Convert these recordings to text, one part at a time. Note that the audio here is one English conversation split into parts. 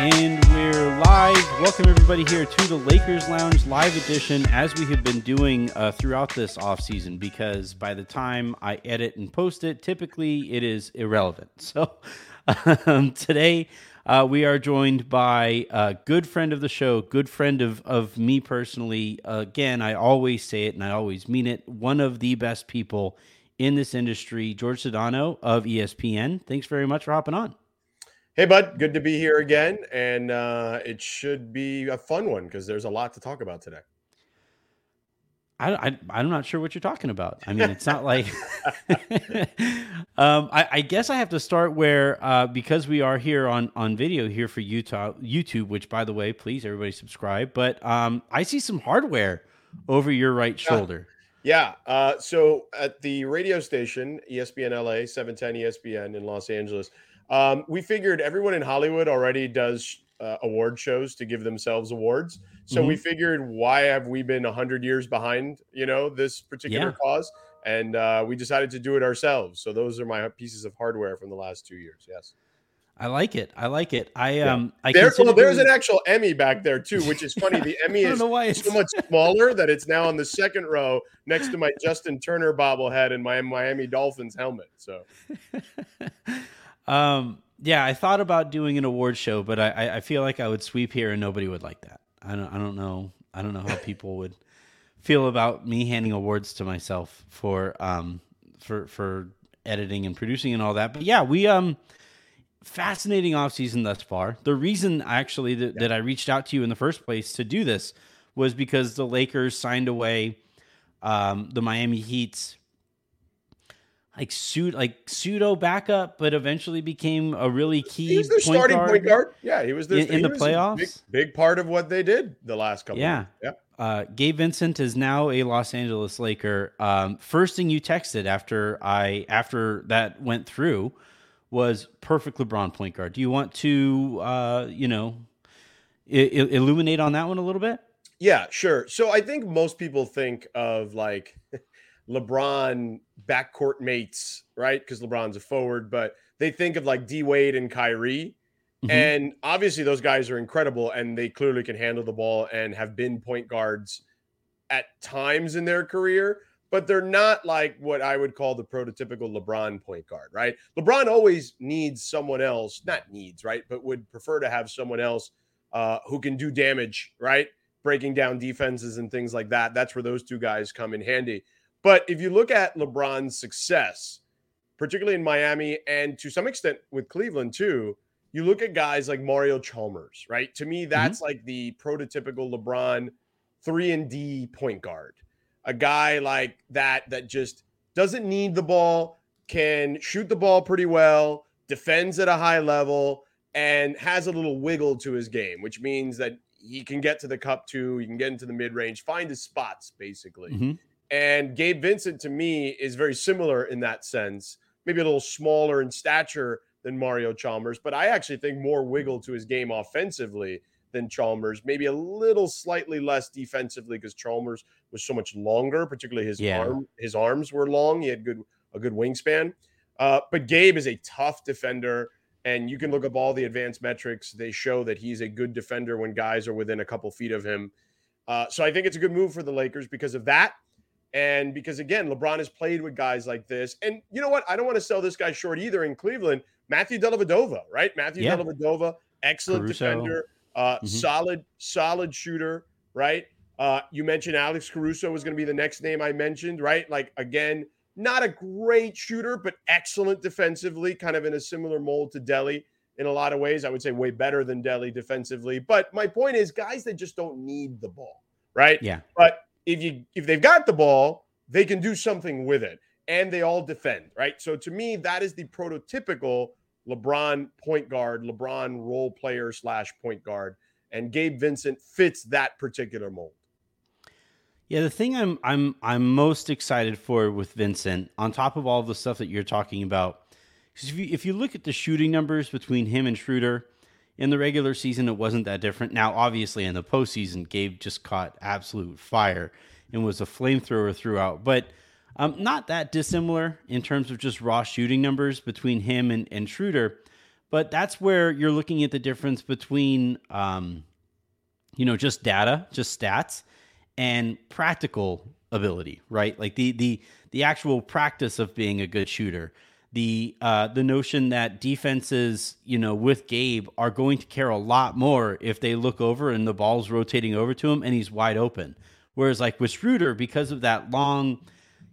And we're live. Welcome everybody here to the Lakers Lounge live edition, as we have been doing uh, throughout this off season. Because by the time I edit and post it, typically it is irrelevant. So um, today uh, we are joined by a good friend of the show, good friend of of me personally. again, I always say it and I always mean it. One of the best people in this industry, Jorge Sedano of ESPN. Thanks very much for hopping on. Hey, bud. Good to be here again. And uh, it should be a fun one because there's a lot to talk about today. I, I, I'm not sure what you're talking about. I mean, it's not like. um, I, I, guess I have to start where, uh, because we are here on, on video here for Utah, YouTube, which, by the way, please everybody subscribe. But um, I see some hardware over your right shoulder. Yeah. Uh, so at the radio station, ESPN LA, 710 ESPN in Los Angeles, um, we figured everyone in Hollywood already does uh, award shows to give themselves awards. So mm-hmm. we figured, why have we been 100 years behind, you know, this particular yeah. cause? And uh, we decided to do it ourselves. So those are my pieces of hardware from the last two years. Yes. I like it. I like it. I um. I there, well, there's an actual Emmy back there too, which is funny. The Emmy is so much smaller that it's now on the second row next to my Justin Turner bobblehead and my Miami Dolphins helmet. So, um, yeah, I thought about doing an award show, but I, I feel like I would sweep here and nobody would like that. I don't, I don't know. I don't know how people would feel about me handing awards to myself for, um, for, for editing and producing and all that. But yeah, we, um, fascinating offseason thus far. The reason actually that, yeah. that I reached out to you in the first place to do this was because the Lakers signed away um, the Miami Heat's like suit like pseudo backup, but eventually became a really key. He was their point starting guard point guard. Yeah, he was their, in, in the playoffs. Big, big, part of what they did the last couple. Yeah, yeah. Uh, Gabe Vincent is now a Los Angeles Laker. Um, first thing you texted after I after that went through was perfect LeBron point guard. Do you want to uh, you know I- illuminate on that one a little bit? Yeah, sure. So I think most people think of like LeBron backcourt mates, right? Because LeBron's a forward, but they think of like D Wade and Kyrie. Mm-hmm. And obviously, those guys are incredible and they clearly can handle the ball and have been point guards at times in their career, but they're not like what I would call the prototypical LeBron point guard, right? LeBron always needs someone else, not needs, right? But would prefer to have someone else uh, who can do damage, right? Breaking down defenses and things like that. That's where those two guys come in handy. But if you look at LeBron's success, particularly in Miami and to some extent with Cleveland too, you look at guys like Mario Chalmers, right? To me, mm-hmm. that's mm-hmm. like the prototypical LeBron 3 and D point guard. A guy like that that just doesn't need the ball, can shoot the ball pretty well, defends at a high level, and has a little wiggle to his game, which means that he can get to the cup too. He can get into the mid range, find his spots basically. Mm-hmm. And Gabe Vincent to me is very similar in that sense, maybe a little smaller in stature than Mario Chalmers, but I actually think more wiggle to his game offensively than Chalmers, maybe a little slightly less defensively because Chalmers was so much longer, particularly his yeah. arm, his arms were long. He had good a good wingspan. Uh, but Gabe is a tough defender, and you can look up all the advanced metrics. They show that he's a good defender when guys are within a couple feet of him. Uh, so I think it's a good move for the Lakers because of that. And because again, LeBron has played with guys like this. And you know what? I don't want to sell this guy short either in Cleveland. Matthew Dellavedova, right? Matthew yeah. Dellavedova, excellent Caruso. defender, uh, mm-hmm. solid, solid shooter, right? Uh, you mentioned Alex Caruso was going to be the next name I mentioned, right? Like again, not a great shooter, but excellent defensively, kind of in a similar mold to Delly in a lot of ways. I would say way better than Delly defensively. But my point is, guys that just don't need the ball, right? Yeah. But if you if they've got the ball, they can do something with it, and they all defend, right? So to me, that is the prototypical LeBron point guard, LeBron role player slash point guard, and Gabe Vincent fits that particular mold. Yeah, the thing I'm I'm I'm most excited for with Vincent, on top of all the stuff that you're talking about, because if you if you look at the shooting numbers between him and Schroeder in the regular season, it wasn't that different. Now, obviously, in the postseason, Gabe just caught absolute fire and was a flamethrower throughout, but um, not that dissimilar in terms of just raw shooting numbers between him and, and Schroeder. But that's where you're looking at the difference between, um, you know, just data, just stats, and practical ability, right? Like the the the actual practice of being a good shooter. The uh, the notion that defenses, you know, with Gabe are going to care a lot more if they look over and the ball's rotating over to him and he's wide open. Whereas like with Schroeder, because of that long,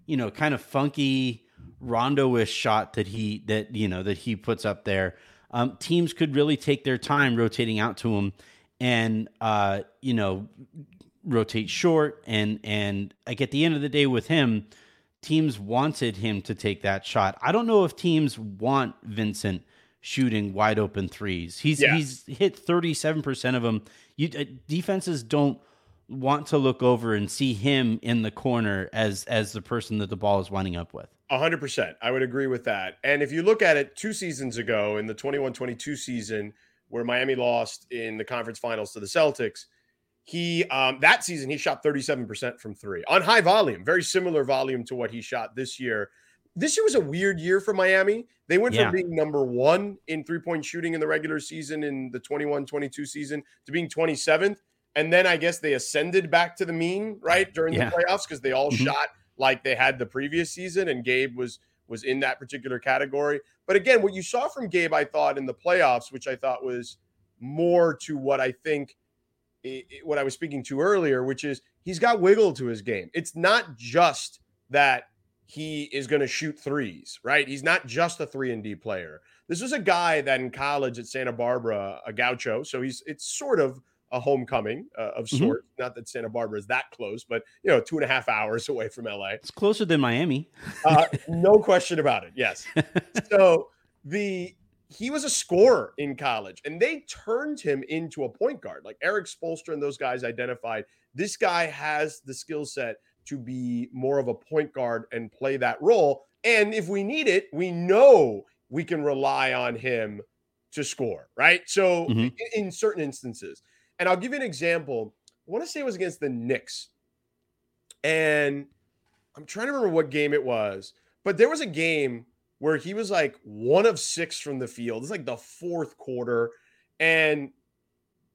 you know, kind of funky Rondo-ish shot that he that you know that he puts up there, um, teams could really take their time rotating out to him and uh, you know rotate short and and like at the end of the day with him teams wanted him to take that shot i don't know if teams want vincent shooting wide open threes he's Yeah. he's hit 37% of them you uh, defenses don't want to look over and see him in the corner as as the person that the ball is winding up with A hundred percent. I would agree with that. And if you look at it two seasons ago in the 21-22 season where Miami lost in the conference finals to the Celtics, he um that season he shot 37% from three on high volume, very similar volume to what he shot this year. This year was a weird year for Miami. They went Yeah. from being number one in three-point shooting in the regular season in the 21-22 season to being 27th. And then I guess they ascended back to the mean, right? During Yeah. the playoffs, because they all Mhm. shot like they had the previous season, and Gabe was was in that particular category. But again, what you saw from Gabe, I thought in the playoffs, which I thought was more to what I think what I was speaking to earlier, which is he's got wiggle to his game. It's not just that he is going to shoot threes, right? He's not just a three and D player. This was a guy that in college at Santa Barbara, a gaucho, so he's it's sort of a homecoming uh, of Mhm. Not that Santa Barbara is that close, but you know, two and a half hours away from LA. it's closer than miami Uh, no question about it. Yes. So the he was a scorer in college, and they turned him into a point guard. Like Erik Spoelstra and those guys identified, this guy has the skill set to be more of a point guard and play that role. And if we need it, we know we can rely on him to score, right? So Mhm. in, in certain instances, and I'll give you an example. I want to say it was against the Knicks, and I'm trying to remember what game it was, but there was a game where he was like one of six from the field. It's like the fourth quarter, and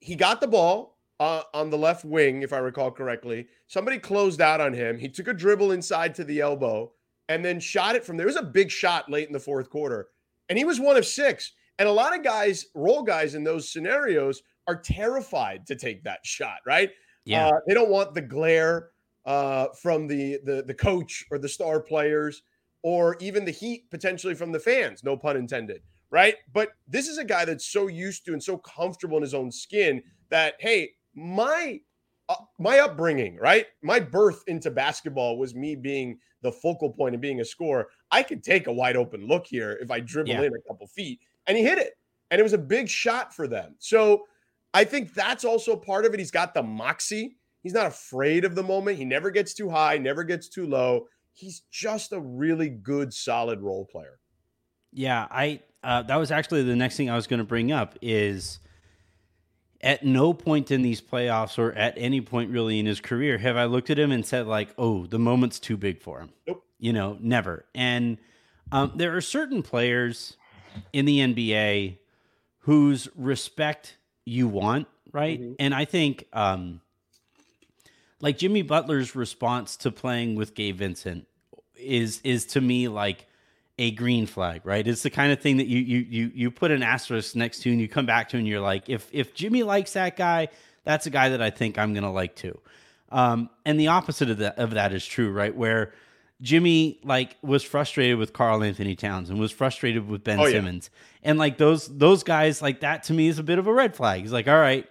he got the ball uh, on the left wing, if I recall correctly. Somebody closed out on him. He took a dribble inside to the elbow and then shot it from there. It was a big shot late in the fourth quarter, and he was one of six. And a lot of guys, role guys in those scenarios, are terrified to take that shot, right? yeah Uh, they don't want the glare uh, from the, the the coach or the star players, or even the heat potentially from the fans. No pun intended, right? But this is a guy that's so used to and so comfortable in his own skin that hey, my uh, my upbringing, right? My birth into basketball was me being the focal point and being a scorer. I could take a wide open look here if I dribble Yeah. in a couple feet, and he hit it, and it was a big shot for them. So I think that's also part of it. He's got the moxie. He's not afraid of the moment. He never gets too high, never gets too low. He's just a really good, solid role player. Yeah, I uh, that was actually the next thing I was going to bring up is at no point in these playoffs or at any point really in his career have I looked at him and said like, "Oh, the moment's too big for him." Nope. You know, never. And um, there are certain players in the NBA whose respect you want, right? Mhm. And I think um, like Jimmy Butler's response to playing with Gabe Vincent is is to me like a green flag, right? It's the kind of thing that you you you you put an asterisk next to and you come back to and you're like, if if Jimmy likes that guy, that's a guy that I think I'm gonna like too. Um, and the opposite of that of that is true, right? Where Jimmy like was frustrated with Karl-Anthony Towns and was frustrated with Ben Oh, yeah. Simmons, and like those those guys like that to me is a bit of a red flag. He's like, all right,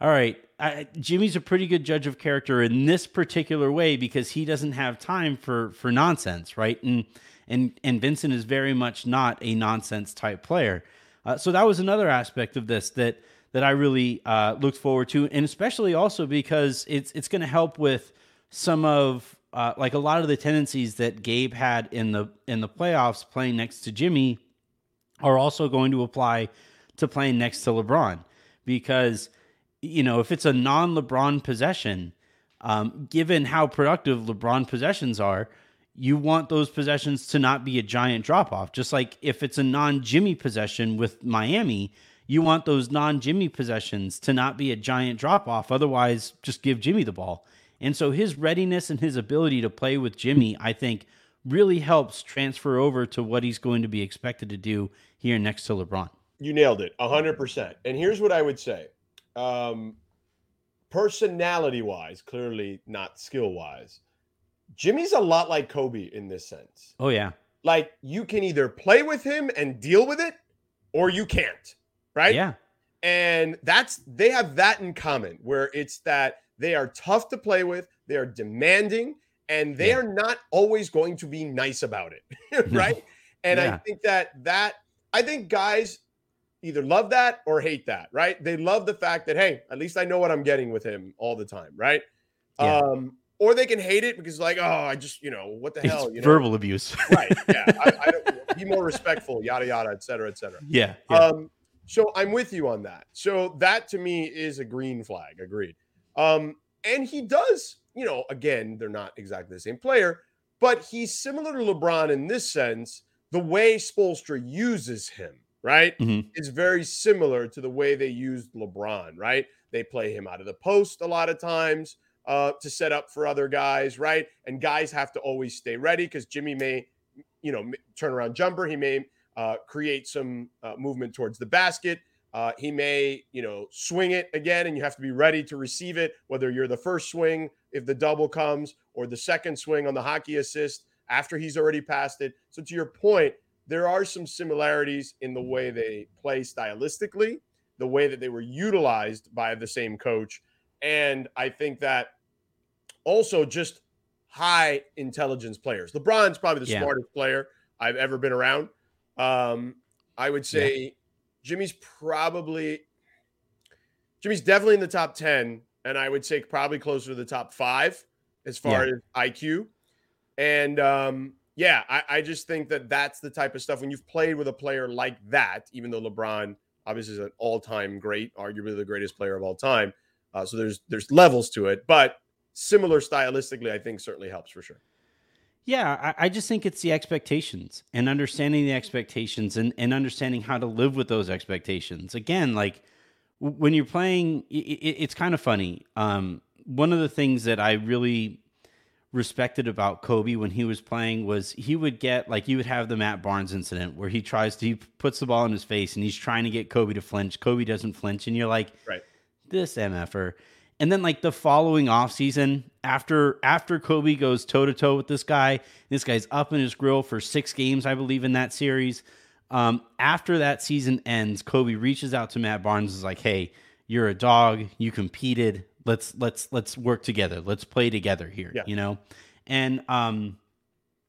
all right. I, Jimmy's a pretty good judge of character in this particular way because he doesn't have time for for nonsense, right? And and and Vincent is very much not a nonsense type player. Uh, so that was another aspect of this that that I really uh, looked forward to, and especially also because it's it's going to help with some of uh, like a lot of the tendencies that Gabe had in the in the playoffs playing next to Jimmy are also going to apply to playing next to LeBron because you know if it's a non-LeBron possession, um, given how productive LeBron possessions are, you want those possessions to not be a giant drop off. Just like if it's a non Jimmy possession with Miami, you want those non Jimmy possessions to not be a giant drop off. Otherwise, just give Jimmy the ball. And so his readiness and his ability to play with Jimmy, I think, really helps transfer over to what he's going to be expected to do here next to LeBron. You nailed it, 100%. And here's what I would say um, personality wise, clearly not skill wise, Jimmy's a lot like Kobe in this sense. Oh, yeah. Like you can either play with him and deal with it or you can't, right? Yeah. And that's, they have that in common where it's that they are tough to play with, they are demanding, and they Yeah. are not always going to be nice about it, right? And I think that that I think guys either love that or hate that, right? They love the fact that hey, at least I know what I'm getting with him all the time, right? Yeah. Um, or they can hate it because like, oh, I just you know what the It's hell, you know, verbal abuse. right? Yeah, I, I don't, be more respectful, yada yada, et cetera, et cetera. yeah. yeah. Um, so I'm with you on that. So that to me is a green flag. Agreed. Um, and he does, you know, again, they're not exactly the same player, but he's similar to LeBron in this sense. The way Spoelstra uses him, right, Mhm. is very similar to the way they used LeBron, right? They play him out of the post a lot of times uh, to set up for other guys, right? And guys have to always stay ready because Jimmy may, you know, turn around jumper. He may uh, create some uh, movement towards the basket. Uh, he may, you know, swing it again, and you have to be ready to receive it, whether you're the first swing if the double comes or the second swing on the hockey assist after he's already passed it. So, to your point, there are some similarities in the way they play stylistically, the way that they were utilized by the same coach. And I think that also just high intelligence players. LeBron's probably the Yeah. smartest player I've ever been around. Um, I would say Jimmy's probably Jimmy's definitely in the top 10, and I would say probably closer to the top five as far as IQ. And um, yeah, I, I just think that that's the type of stuff when you've played with a player like that, even though LeBron obviously is an all-time great, arguably the greatest player of all time. Uh, so there's there's levels to it, but similar stylistically, I think certainly helps for sure. Yeah, I, I just think it's the expectations and understanding the expectations and, and understanding how to live with those expectations. Again, like when you're playing, i i it's kind of funny. Um, one of the things that I really respected about Kobe when he was playing was he would get like you would have the Matt Barnes incident where he tries to he puts the ball in his face and he's trying to get Kobe to flinch. Kobe doesn't flinch, and you're like, Right. this MFer. And then like the following offseason, after after Kobe goes toe to toe with this guy, this guy's up in his grill for six games, I believe, in that series. Um, after that season ends, Kobe reaches out to Matt Barnes, is like, "Hey, you're a dog. You competed. Let's let's let's work together. Let's play together here." Yeah. You know, and um,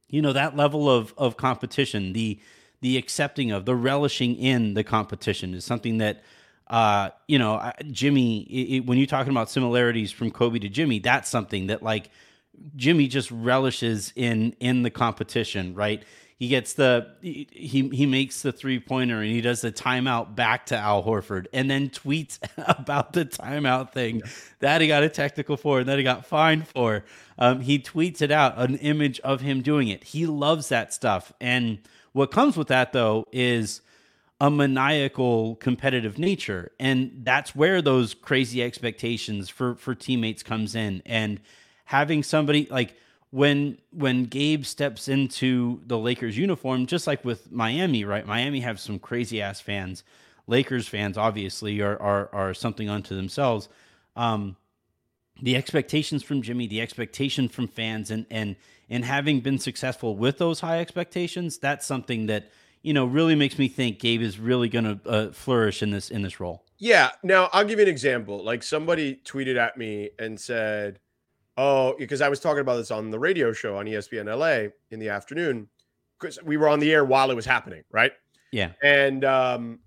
you know that level of of competition, the the accepting of, the relishing in the competition is something that uh, you know, I- Jimmy, i i when you're talking about similarities from Kobe to Jimmy, that's something that like Jimmy just relishes in in the competition, right? He gets the he he makes the three pointer and he does the timeout back to Al Horford and then tweets about the timeout thing that he got a technical for and that he got fined for. Um, he tweets it out, an image of him doing it. He loves that stuff, and what comes with that though is a maniacal competitive nature and that's where those crazy expectations for for teammates comes in and having somebody like when when Gabe steps into the Lakers uniform just like with Miami right Miami have some crazy ass fans Lakers fans obviously are are are something unto themselves um the expectations from Jimmy the expectation from fans and and and having been successful with those high expectations that's something that you know, really makes me think Gabe is really going to uh, flourish in this in this role. Yeah. Now I'll give you an example. Like somebody tweeted at me and said, "Oh, because I was talking about this on the radio show on ESPN LA in the afternoon because we were on the air while it was happening, right?" Yeah. And um,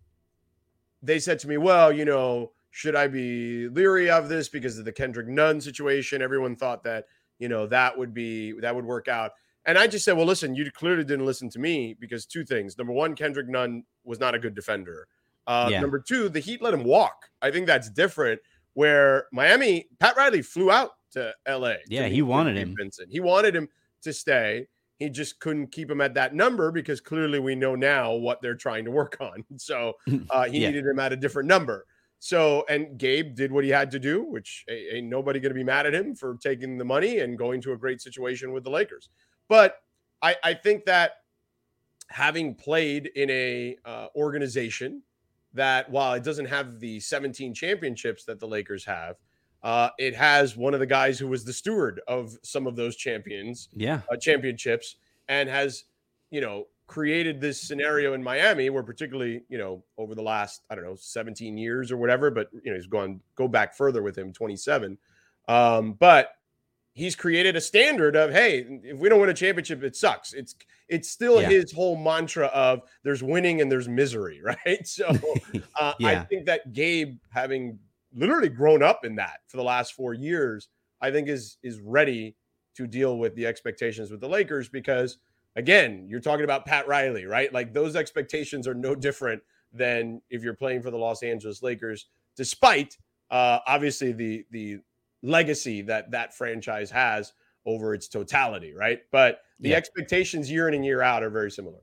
they said to me, "Well, you know, should I be leery of this because of the Kendrick Nunn situation? Everyone thought that you know, that would be that would work out. And I just said, well, listen, you clearly didn't listen to me because two things. Number one, Kendrick Nunn was not a good defender. Uh, Yeah. Number two, the Heat let him walk. I think that's different. Where Miami, Pat Riley flew out to LA. Yeah, meet he wanted him. Vincent. He wanted him to stay. He just couldn't keep him at that number because clearly we know now what they're trying to work on. So uh, he Yeah. needed him at a different number. So, and Gabe did what he had to do, which ain't nobody going to be mad at him for taking the money and going to a great situation with the Lakers. But I, I think that having played in a uh, organization that, while it doesn't have the 17 championships that the Lakers have, uh, it has one of the guys who was the steward of some of those champions Yeah. uh, championships and has you know created this scenario in Miami where particularly you know over the last I don't know 17 years or whatever but you know he's gone go back further with him 27 um but he's created a standard of hey if we don't win a championship it sucks it's it's still Yeah. his whole mantra of there's winning and there's misery right so uh, I think that Gabe, having literally grown up in that for the last four years, I think is is ready to deal with the expectations with the Lakers because again, you're talking about Pat Riley, right? Like those expectations are no different than if you're playing for the Los Angeles Lakers, despite uh, obviously the the legacy that that franchise has over its totality, right? But the Yeah. expectations year in and year out are very similar.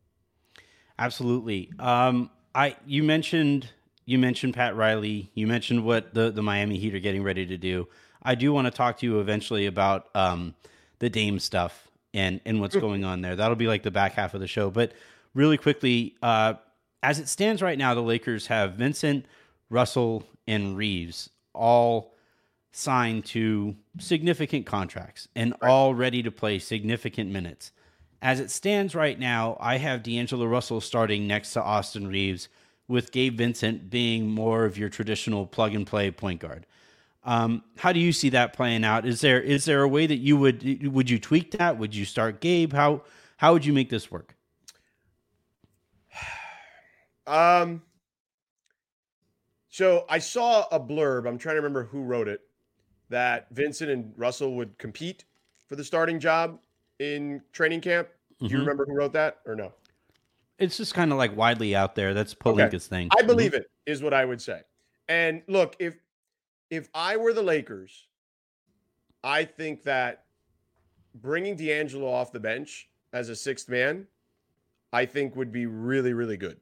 Absolutely. Um, I you mentioned you mentioned Pat Riley. You mentioned what the the Miami Heat are getting ready to do. I do want to talk to you eventually about um, the Dame stuff and and what's going on there. That'll be like the back half of the show. But really quickly, uh, as it stands right now, the Lakers have Vincent, Russell, and Reaves all signed to significant contracts and all ready to play significant minutes. As it stands right now, I have D'Angelo Russell starting next to Austin Reaves, with Gabe Vincent being more of your traditional plug and play point guard. Um, how do you see that playing out? Is there is there a way that you would would you tweak that? Would you start Gabe? How how would you make this work? Um, so I saw a blurb. I'm trying to remember who wrote it. That Vincent and Russell would compete for the starting job in training camp. Do you Mhm. remember who wrote that or no? It's just kind of like widely out there. That's Pelinka's thing. I believe it is what I would say. And look, if if I were the Lakers, I think that bringing D'Angelo off the bench as a sixth man, I think would be really, really good.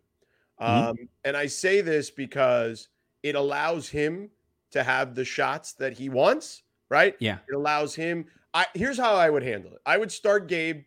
Mhm. Um, and I say this because it allows him to have the shots that he wants, right? Yeah. It allows him. I here's how I would handle it. I would start Gabe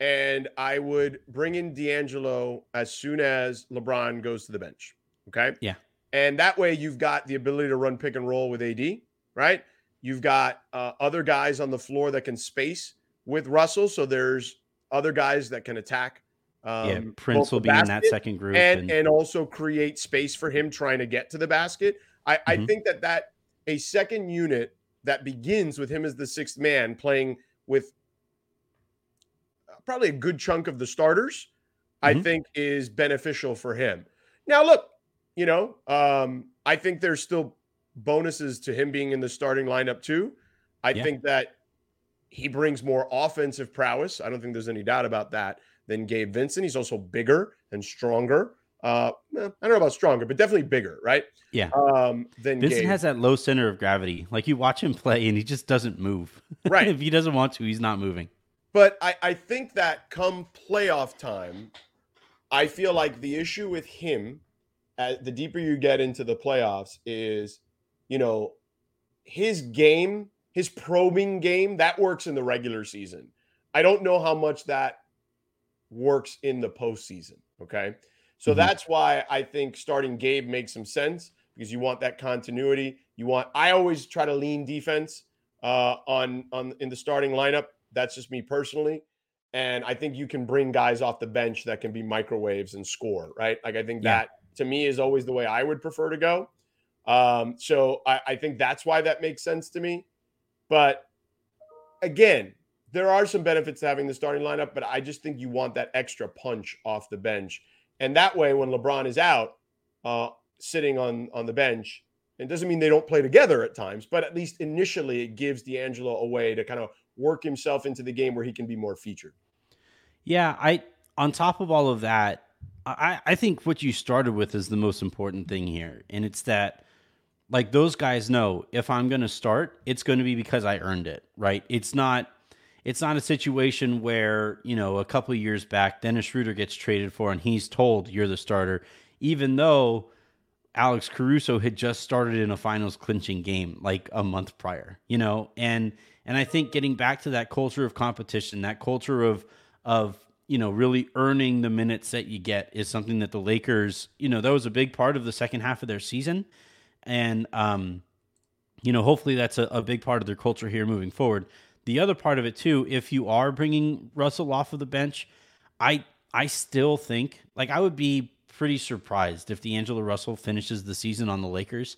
and I would bring in D'Angelo as soon as LeBron goes to the bench. Okay. Yeah. And that way you've got the ability to run pick and roll with AD, right? You've got uh, other guys on the floor that can space with Russell. So there's other guys that can attack. Um, yeah, Prince will be in that second group. and and- and also create space for him trying to get to the basket. I, I Mhm. think that that a second unit that begins with him as the sixth man playing with probably a good chunk of the starters, I Mhm. think is beneficial for him. Now, look, you know, um, I think there's still bonuses to him being in the starting lineup too. I Yeah. think that he brings more offensive prowess. I don't think there's any doubt about that than Gabe Vincent. He's also bigger and stronger. Uh, I don't know about stronger, but definitely bigger, right? Yeah. Um, than Vincent Gabe. has that low center of gravity. Like you watch him play and he just doesn't move. Right. if he doesn't want to, he's not moving. But I, I think that come playoff time, I feel like the issue with him, as the deeper you get into the playoffs, is, you know, his game, his probing game, that works in the regular season. I don't know how much that works in the postseason. Okay. So Mhm. that's why I think starting Gabe makes some sense because you want that continuity. You want, I always try to lean defense uh, on on in the starting lineup. That's just me personally, and I think you can bring guys off the bench that can be microwaves and score. Right? Like I think Yeah. that to me is always the way I would prefer to go. Um, so I, I think that's why that makes sense to me. But again, there are some benefits to having the starting lineup, but I just think you want that extra punch off the bench, and that way when LeBron is out, uh, sitting on on the bench. It doesn't mean they don't play together at times, but at least initially it gives D'Angelo a way to kind of work himself into the game where he can be more featured. Yeah, I on top of all of that, I, I think what you started with is the most important thing here. And it's that like those guys know if I'm gonna start, it's gonna be because I earned it, right? It's not it's not a situation where, you know, a couple years back, Dennis Schroeder gets traded for and he's told you're the starter, even though Alex Caruso had just started in a finals clinching game like a month prior, you know, and and I think getting back to that culture of competition, that culture of of you know really earning the minutes that you get is something that the Lakers, you know, that was a big part of the second half of their season, and um, you know, hopefully that's a, a big part of their culture here moving forward. The other part of it too, if you are bringing Russell off of the bench, I I still think like I would be pretty surprised if D'Angelo Russell finishes the season on the Lakers.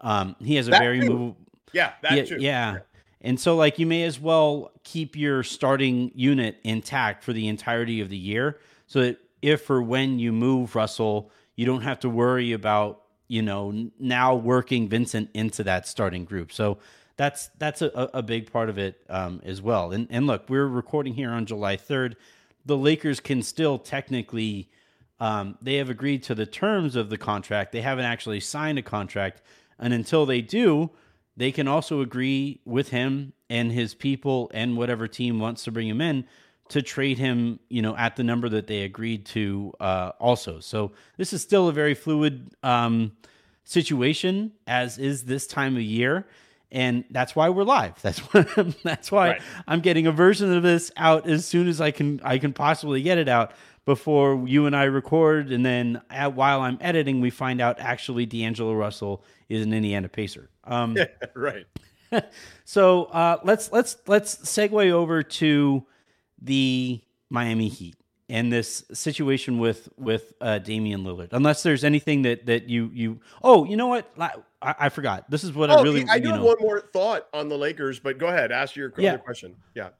Um, he has a That very move. Yeah, that Yeah, too. yeah. And so, like, you may as well keep your starting unit intact for the entirety of the year, so that if or when you move Russell, you don't have to worry about you know now working Vincent into that starting group. So that's that's a, a big part of it um, as well. And and look, we're recording here on July third. The Lakers can still technically um, they have agreed to the terms of the contract. They haven't actually signed a contract, and until they do, they can also agree with him and his people and whatever team wants to bring him in to trade him, you know, at the number that they agreed to. Uh, also, so this is still a very fluid um, situation, as is this time of year. And that's why we're live. That's why. That's why Right. I'm getting a version of this out as soon as I can. I can possibly get it out before you and I record, and then at, while I'm editing, we find out actually D'Angelo Russell is an Indiana Pacer. Um, right. so uh, let's let's let's segue over to the Miami Heat and this situation with with uh, Damian Lillard. Unless there's anything that that you you oh you know what I, I forgot. This is what I Oh, really I do have know. one more thought on the Lakers, but go ahead, ask your Yeah. question. Yeah.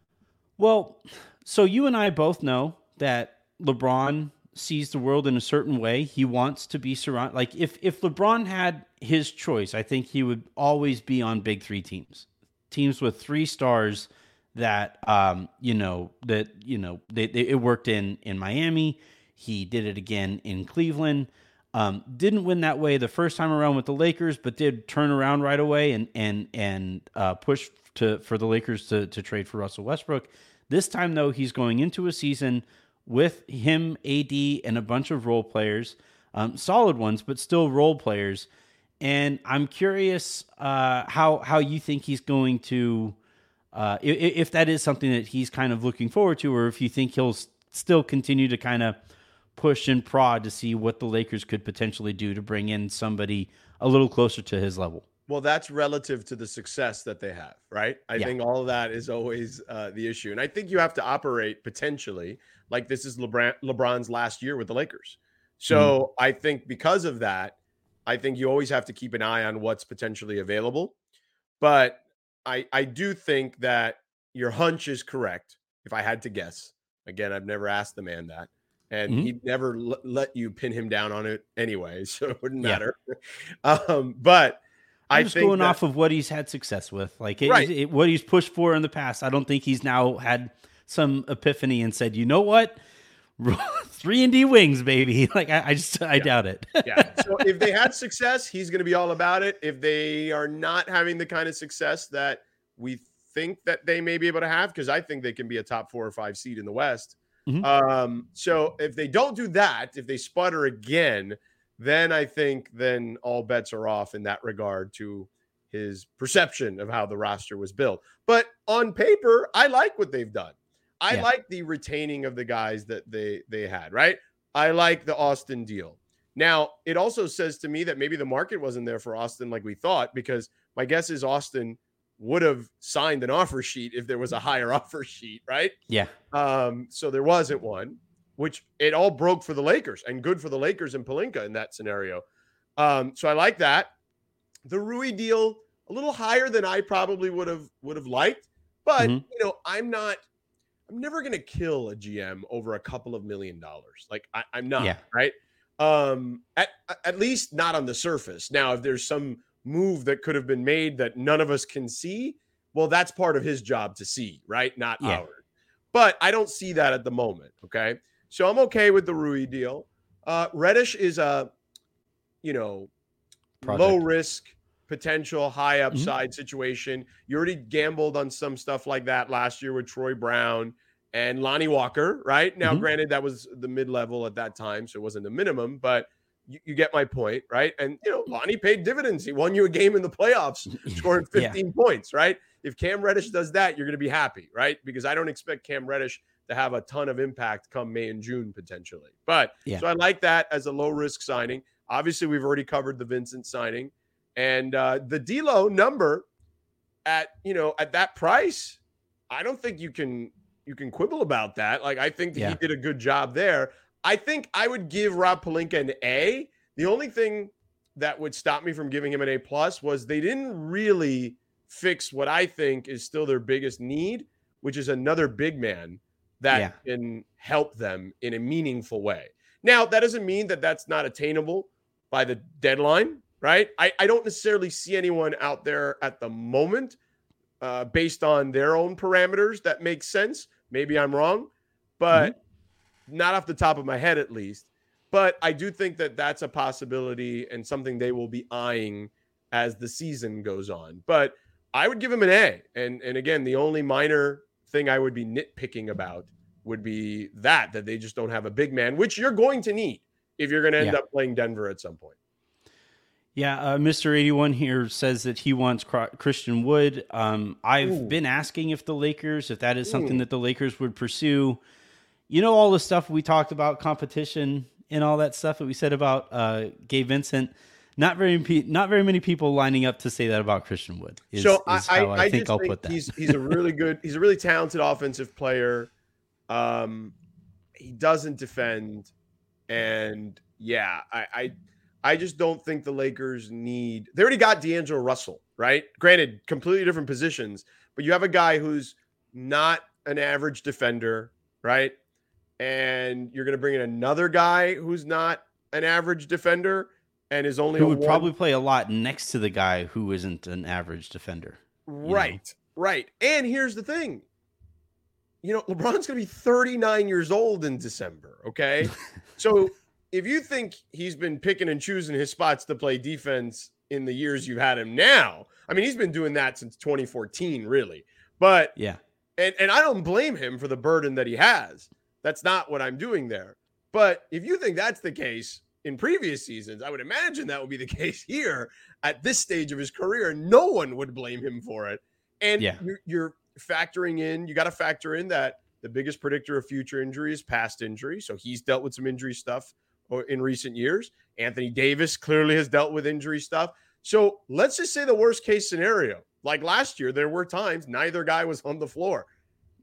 Well, so you and I both know that LeBron sees the world in a certain way. He wants to be surrounded. Like if if LeBron had his choice, I think he would always be on big three teams, teams with three stars that um you know that you know they, they it worked in in Miami. He did it again in Cleveland. Um, didn't win that way the first time around with the Lakers, but did turn around right away and and and uh, push to for the Lakers to to trade for Russell Westbrook. This time though, he's going into a season with him, AD, and a bunch of role players, um, solid ones, but still role players. And I'm curious uh, how how you think he's going to, uh, i- i- if that is something that he's kind of looking forward to, or if you think he'll still continue to kind of push and prod to see what the Lakers could potentially do to bring in somebody a little closer to his level. Well, that's relative to the success that they have, right? I Yeah. think all of that is always uh, the issue, and I think you have to operate potentially like this is LeBron LeBron's last year with the Lakers. So I think because of that, I think you always have to keep an eye on what's potentially available. But I I do think that your hunch is correct. If I had to guess, again, I've never asked the man that, and Mhm. he'd never l- let you pin him down on it anyway, so it wouldn't Yeah. matter. um, but I'm I just going that- off of what he's had success with, like it, Right. it- what he's pushed for in the past. I don't think he's now had some epiphany and said, you know what, three and D wings, baby. Like I, I just I doubt it. yeah. So if they had success, he's going to be all about it. If they are not having the kind of success that we think that they may be able to have, because I think they can be a top four or five seed in the West. Mhm. Um, so if they don't do that, if they sputter again, then I think then all bets are off in that regard to his perception of how the roster was built. But on paper, I like what they've done. I Yeah. like the retaining of the guys that they they had, right? I like the Austin deal. Now, it also says to me that maybe the market wasn't there for Austin like we thought, because my guess is Austin would have signed an offer sheet if there was a higher offer sheet, right? yeah, Um, so there wasn't one, which it all broke for the Lakers and good for the Lakers and Pelinka in that scenario. Um, so I like that. The Rui deal a little higher than I probably would have would have liked, but Mhm. you know, I'm not I'm never gonna kill a GM over a couple of million dollars. Like I, I'm not, Yeah. right? Um, at at least not on the surface. Now, if there's some move that could have been made that none of us can see, Well, that's part of his job to see, right? Not Yeah. ours. But I don't see that at the moment. Okay. So I'm okay with the Rui deal. Uh, Reddish is a, you know, Project. low risk, potential, high Mm-hmm. upside situation. You already gambled on some stuff like that last year with Troy Brown and Lonnie Walker, right? Now, Mhm. granted, that was the mid level at that time, so it wasn't the minimum, but you, you get my point, right? And, you know, Lonnie paid dividends. He won you a game in the playoffs, scoring Yeah. 15 points, right? If Cam Reddish does that, you're going to be happy, right? Because I don't expect Cam Reddish to have a ton of impact come May and June potentially. But Yeah. so I like that as a low risk signing. Obviously, we've already covered the Vincent signing and uh, the D'Lo number at you know at that price. I don't think you can you can quibble about that. Like I think Yeah. he did a good job there. I think I would give Rob Pelinka an A. The only thing that would stop me from giving him an A plus was they didn't really fix what I think is still their biggest need, which is another big man that Yeah. can help them in a meaningful way. Now, that doesn't mean that that's not attainable by the deadline, right? I, I don't necessarily see anyone out there at the moment uh, based on their own parameters that makes sense. Maybe I'm wrong, but not off the top of my head at least. But I do think that that's a possibility and something they will be eyeing as the season goes on. But I would give him an A. And and again, the only minor thing I would be nitpicking about would be that that they just don't have a big man, which you're going to need if you're going to end Yeah. up playing Denver at some point. Yeah, uh, Mr. 81 here says that he wants Christian Wood. Um, I've Ooh. been asking if the Lakers, if that is something Ooh. that the Lakers would pursue. You know, all the stuff we talked about, competition and all that stuff that we said about uh, Gabe Vincent. Not very, not very many people lining up to say that about Christian Wood. Is, so I, is I, I, I think just I'll think put that. he's he's a really good, he's a really talented offensive player. Um, he doesn't defend, and yeah, I, I I just don't think the Lakers need. They already got D'Angelo Russell, right? Granted, completely different positions, but you have a guy who's not an average defender, right? And you're going to bring in another guy who's not an average defender and is only who would one- probably play a lot next to the guy who isn't an average defender. know? Right, right. And here's the thing. You know, LeBron's going to be 39 years old in December, okay? so if you think he's been picking and choosing his spots to play defense in the years you've had him now, I mean, he's been doing that since 2014, really. But Yeah. and and I don't blame him for the burden that he has. That's not what I'm doing there. But if you think that's the case in previous seasons, I would imagine that would be the case here at this stage of his career. No one would blame him for it. And Yeah. you're, you're factoring in, you got to factor in that the biggest predictor of future injury is past injury. So he's dealt with some injury stuff uh, in recent years. Anthony Davis clearly has dealt with injury stuff. So let's just say the worst case scenario. Like last year, there were times neither guy was on the floor.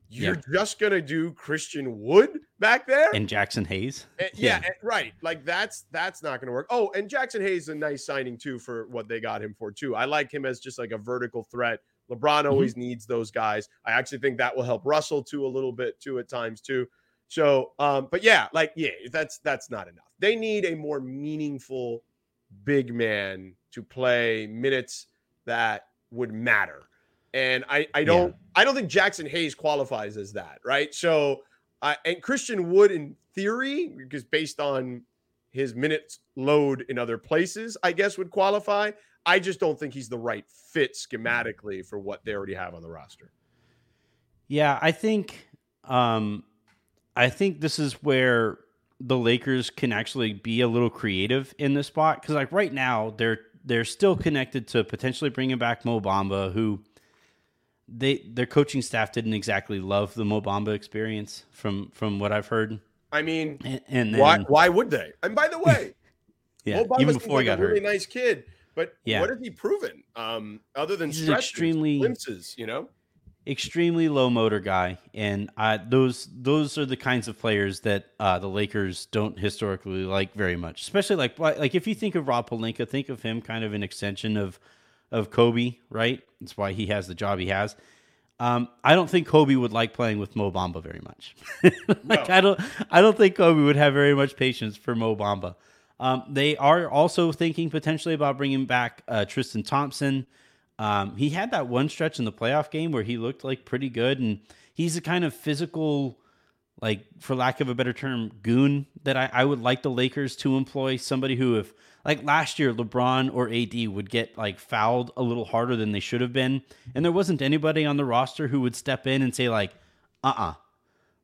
You're just gonna do Christian Wood back there, And Jaxson Hayes. and- yeah, and- eh, right. Like that's that's not going to work. Oh, and Jaxson Hayes is a nice signing too for what they got him for too. I like him as just like a vertical threat. LeBron mm-hmm. always needs those guys. I actually think that will help Russell too a little bit too at times too. So, um, but yeah, like yeah, that's that's not enough. They need a more meaningful big man to play minutes that would matter. And I, I don't I don't think Jaxson Hayes qualifies as that, right? So uh, and Christian Wood in theory, because based on his minutes load in other places, I guess would qualify. I just don't think he's the right fit schematically for what they already have on the roster. Yeah, I think um I think this is where the Lakers can actually be a little creative in this spot cuz like right now they're they're still connected to potentially bringing back Mo Bamba who they their coaching staff didn't exactly love the Mo Bamba experience from from what I've heard. I mean, And, and then, why why would they? And by the way, yeah, Mo Bamba even before he got a really hurt. nice kid, but Yeah. what has he proven? Um, other than He's extremely- glimpses, you know. extremely low motor guy, and uh, those those are the kinds of players that uh, the Lakers don't historically like very much. Especially like like if you think of Rob Pelinka, think of him kind of an extension of of Kobe, right? That's why he has the job he has. Um, I don't think Kobe would like playing with Mo Bamba very much. like No. I don't I don't think Kobe would have very much patience for Mo Bamba. Um, they are also thinking potentially about bringing back uh, Tristan Thompson. Um, he had that one stretch in the playoff game where he looked like pretty good, and he's a kind of physical, like for lack of a better term, goon that I, I would like the Lakers to employ. Somebody who, if like last year, LeBron or AD would get like fouled a little harder than they should have been, and there wasn't anybody on the roster who would step in and say like, "Uh, uh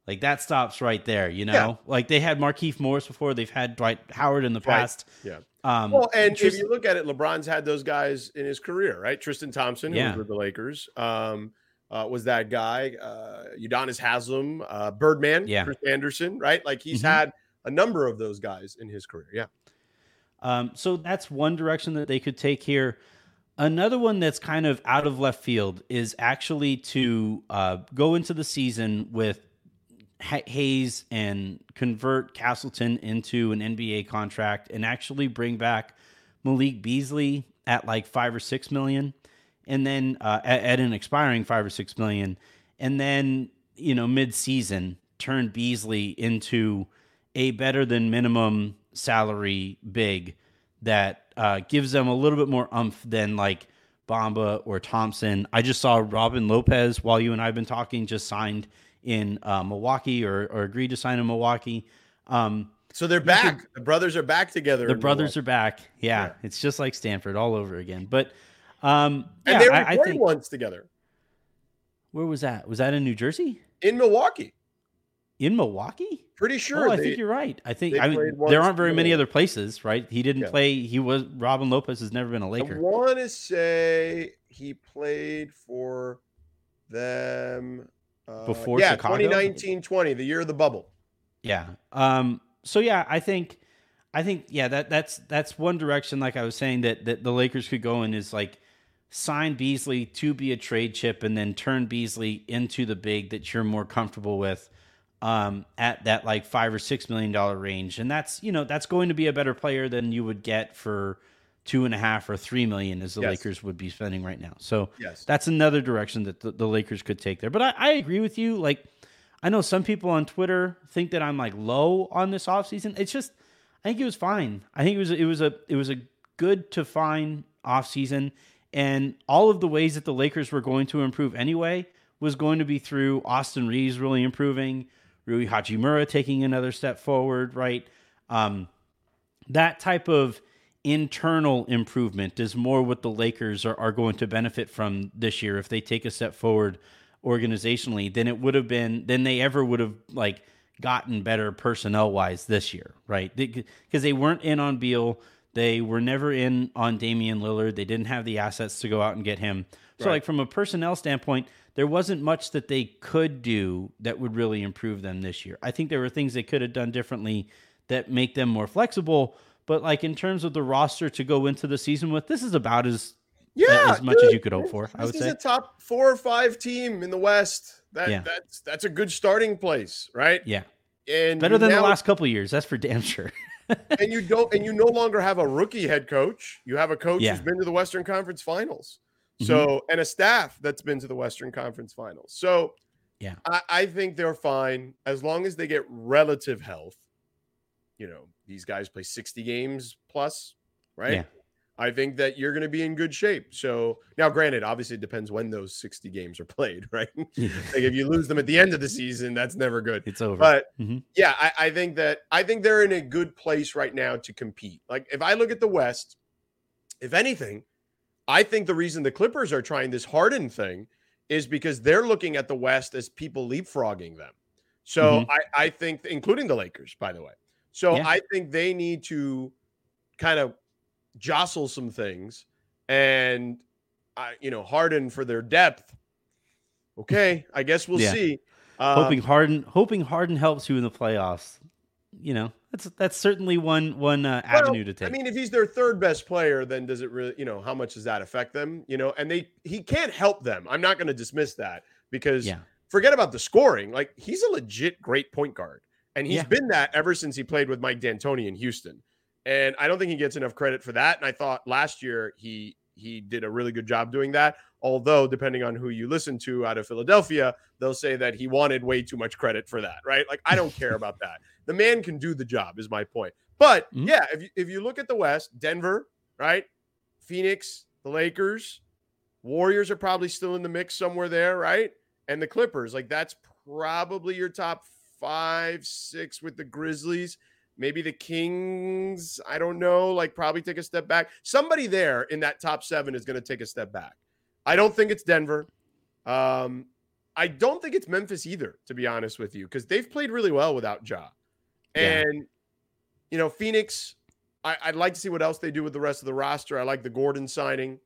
like that stops right there." You know, Yeah. like they had Markieff Morris before, they've had Dwight Howard in the Right. past. Yeah. Um, Well, and Tris- if you look at it, LeBron's had those guys in his career, right? Tristan Thompson, who Yeah. was with the Lakers, um, uh, was that guy. Uh, Udonis Haslam, uh, Birdman, Yeah. Chris Andersen, right? Like he's Mhm. had a number of those guys in his career. Yeah. Um, so that's one direction that they could take here. Another one that's kind of out of left field is actually to uh, go into the season with Ha- Hayes and convert Castleton into an NBA contract and actually bring back Malik Beasley at like five or six million, and then uh, at, at an expiring five or six million, and then you know mid-season turn Beasley into a better than minimum salary big that uh, gives them a little bit more umph than like Bamba or Thompson. I just saw Robin Lopez while you and I have been talking just signed in uh, Milwaukee or, or agreed to sign in Milwaukee. Um, So they're back. the brothers are back together. the brothers Milwaukee. are back. Yeah, Yeah. it's just like Stanford all over again. But um, and yeah, they were I, I think once together where was that? Was that in New Jersey? in Milwaukee. In Milwaukee? Pretty sure. oh, I they- think you're right. I think I mean there aren't very many other places, right? He didn't Yeah. play. He was Robin Lopez has never been a Laker. want to say he played for them uh, Before yeah, Chicago? 2019 20, the year of the bubble. Yeah. Um. So yeah, I think, I think yeah that that's that's one direction. Like I was saying that that the Lakers could go in is like sign Beasley to be a trade chip and then turn Beasley into the big that you're more comfortable with. Um, at that like five or six million dollar range, and that's you know that's going to be a better player than you would get for two and a half or three million as the Yes. Lakers would be spending right now. So Yes. that's another direction that the, the Lakers could take there. But I, I agree with you. Like, I know some people on Twitter think that I'm like low on this offseason. It's just, I think it was fine. I think it was it was a it was a good to fine offseason. And all of the ways that the Lakers were going to improve anyway was going to be through Austin Reaves really improving, Rui Hachimura taking another step forward, right? Um, that type of internal improvement is more what the Lakers are, are going to benefit from this year if they take a step forward organizationally than it would have been than they ever would have like gotten better personnel wise this year, right? Because they weren't in on Beal, they were never in on Damian Lillard. They didn't have the assets to go out and get him. So Right. like from a personnel standpoint, there wasn't much that they could do that would really improve them this year. I think there were things they could have done differently that make them more flexible. But like in terms of the roster to go into the season with, this is about as Yeah, uh, as much as you could hope for. I This would is say. a top four or five team in the West. That Yeah. that's that's a good starting place, right? Yeah, And better than the last couple of years. That's for damn sure. and you don't and you no longer have a rookie head coach. You have a coach Yeah. who's been to the Western Conference Finals. Mhm. So and a staff that's been to the Western Conference Finals. So Yeah. I, I think they're fine as long as they get relative health. You know, these guys play 60 games plus, right? Yeah. I think that you're going to be in good shape. So now, granted, obviously, it depends when those 60 games are played, right? like if you lose them at the end of the season, that's never good. it's over. But Mhm. yeah, I, I think that I think they're in a good place right now to compete. Like if I look at the West, if anything, I think the reason the Clippers are trying this Harden thing is because they're looking at the West as people leapfrogging them. So Mhm. I, I think, including the Lakers, by the way. So Yeah. I think they need to kind of jostle some things and, I, you know, Harden for their depth. Okay, I guess we'll Yeah. see. Um, hoping Harden, hoping Harden helps you in the playoffs. You know, that's that's certainly one one uh, Well, avenue to take. I mean, if he's their third best player, then does it really, you know, how much does that affect them? You know, and they he can't help them. I'm not going to dismiss that because yeah, forget about the scoring. Like he's a legit great point guard. And he's Yeah. been that ever since he played with Mike D'Antoni in Houston. And I don't think he gets enough credit for that. And I thought last year he he did a really good job doing that. Although, depending on who you listen to out of Philadelphia, they'll say that he wanted way too much credit for that, right? Like, I don't care about that. The man can do the job, is my point. But Mhm. yeah, if you, if you look at the West, Denver, right? Phoenix, the Lakers, Warriors are probably still in the mix somewhere there, right? And the Clippers, like that's probably your top five, six with the Grizzlies. Maybe the Kings, I don't know, like probably take a step back. Somebody there in that top seven is going to take a step back. I don't think it's Denver. Um, I don't think it's Memphis either, to be honest with you, because they've played really well without Ja. Yeah. And, you know, Phoenix, I, I'd like to see what else they do with the rest of the roster. I like the Gordon signing.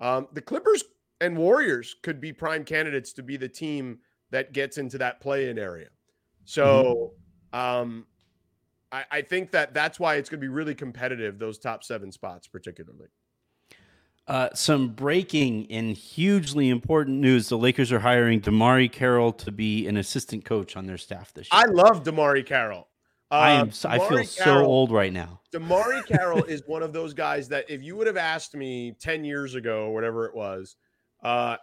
Um, the Clippers and Warriors could be prime candidates to be the team that gets into that play in area. So um, I, I think that that's why it's going to be really competitive, those top seven spots, particularly. Uh, some breaking and hugely important news: the Lakers are hiring DeMarre Carroll to be an assistant coach on their staff this year. I love DeMarre Carroll. I Uh, am. So, I feel DeMarre so old right now. DeMarre Carroll is one of those guys that if you would have asked me 10 years ago whatever it was, uh,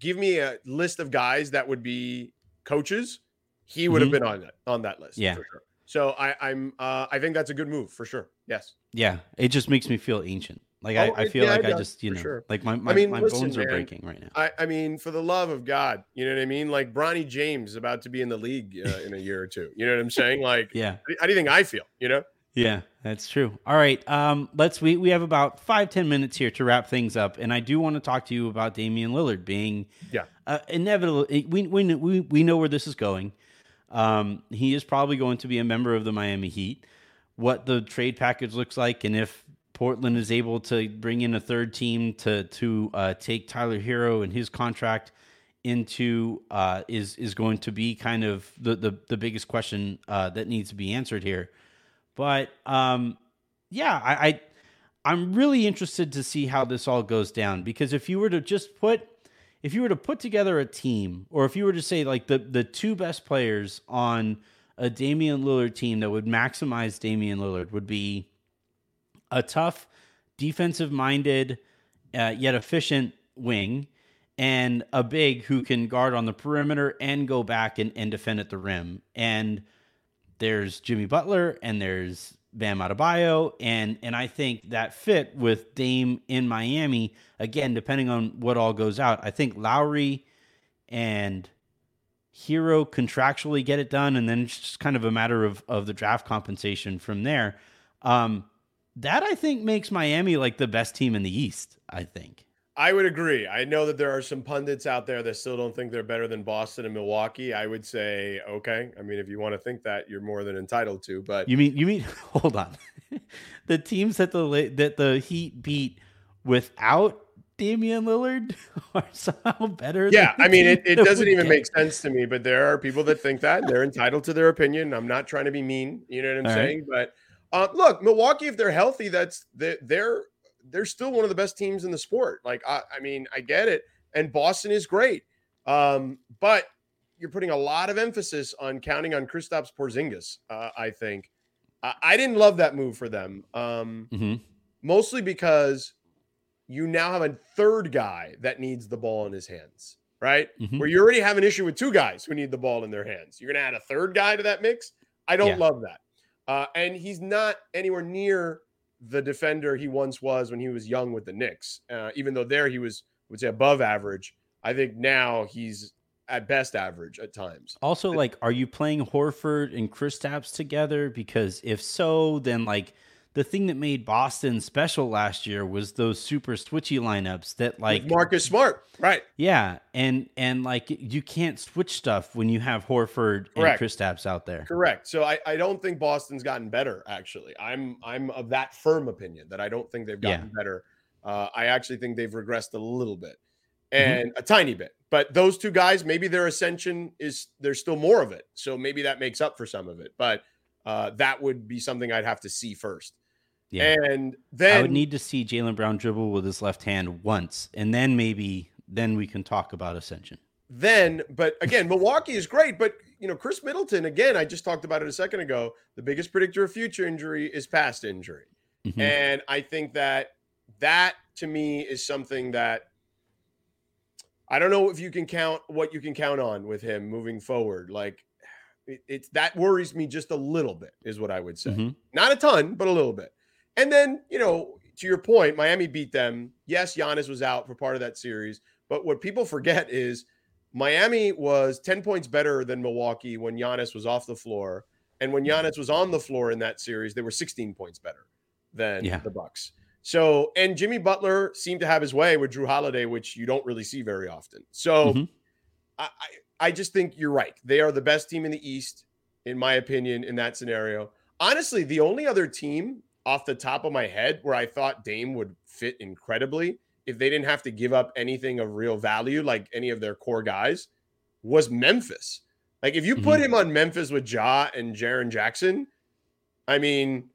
give me a list of guys that would be coaches, he would have Mhm. been on that on that list. Yeah. For sure. So I, I'm uh, I think that's a good move for sure. Yes. Yeah, it just makes me feel ancient. Like Oh, I, I feel yeah, like it I just you know, sure. like my my, mean, my listen, bones are man, breaking right now. I, I mean, for the love of God, you know what I mean? Like Bronny James about to be in the league uh, in a year or two. You know what I'm saying? Like, Yeah, how do you think I feel? You know? yeah, that's true. All right, um, let's we we have about five ten minutes here to wrap things up, and I do want to talk to you about Damian Lillard being Yeah. uh, inevitable. We we we we know where this is going. Um, he is probably going to be a member of the Miami Heat. What the trade package looks like, and if Portland is able to bring in a third team to to uh, take Tyler Herro and his contract into uh, is is going to be kind of the the, the biggest question uh, that needs to be answered here. But um, yeah, I, I I'm really interested to see how this all goes down because if you were to just put if you were to put together a team or if you were to say like the the two best players on a Damian Lillard team that would maximize Damian Lillard would be a tough defensive minded uh, yet efficient wing and a big who can guard on the perimeter and go back and, and defend at the rim and there's Jimmy Butler and there's Bam Adebayo, and and I think that fit with Dame in Miami again, depending on what all goes out. I think Lowry and Herro contractually get it done, and then it's just kind of a matter of of the draft compensation from there. Um, that I think makes Miami like the best team in the East. I think. I would agree. I know that there are some pundits out there that still don't think they're better than Boston and Milwaukee. I would say, okay. I mean, if you want to think that, you're more than entitled to. But You mean you mean hold on. the teams that the that the Heat beat without Damian Lillard are somehow better. yeah, I mean, it, it doesn't even get- make sense to me. But there are people that think that they're entitled to their opinion. I'm not trying to be mean. You know what I'm All right. saying? But uh, look, Milwaukee, if they're healthy, that's they- they're they're still one of the best teams in the sport. Like, I, I mean, I get it. And Boston is great. Um, but you're putting a lot of emphasis on counting on Kristaps Porzingis. Uh, I think I, I didn't love that move for them. Um, Mhm. mostly because you now have a third guy that needs the ball in his hands, right? Mhm. Where you already have an issue with two guys who need the ball in their hands. You're going to add a third guy to that mix. I don't Yeah. love that. Uh, and he's not anywhere near the defender he once was when he was young with the Knicks. Uh, even though there he was, I would say, above average. I think now he's at best average at times. Also, like, are you playing Horford and Kristaps together? Because if so, then like the thing that made Boston special last year was those super switchy lineups that like With Marcus Smart, right? yeah, and and like you can't switch stuff when you have Horford Correct. and Kristaps out there. Correct. So I, I don't think Boston's gotten better. Actually, I'm I'm of that firm opinion that I don't think they've gotten better. Uh, I actually think they've regressed a little bit, and a tiny bit. But those two guys, maybe their ascension is there's still more of it. So maybe that makes up for some of it. But uh, that would be something I'd have to see first. Yeah. And then I would need to see Jaylen Brown dribble with his left hand once, and then maybe then we can talk about ascension. then, but again, Milwaukee is great. But you know, Khris Middleton, again, I just talked about it a second ago. The biggest predictor of future injury is past injury. Mhm. And I think that that to me is something that I don't know if you can count what you can count on with him moving forward. Like it, it's that worries me just a little bit, is what I would say. Mhm. Not a ton, but a little bit. And then, you know, to your point, Miami beat them. Yes, Giannis was out for part of that series, but what people forget is Miami was 10 points better than Milwaukee when Giannis was off the floor. And when Giannis was on the floor in that series, they were 16 points better than Yeah. the Bucks. So, and Jimmy Butler seemed to have his way with Jrue Holiday, which you don't really see very often. So, Mhm. I, I I just think you're right. They are the best team in the East, in my opinion, in that scenario. Honestly, the only other team off the top of my head where I thought Dame would fit incredibly if they didn't have to give up anything of real value, like any of their core guys, was Memphis. Like if you put Mhm. him on Memphis with Ja and Jaren Jackson, I mean,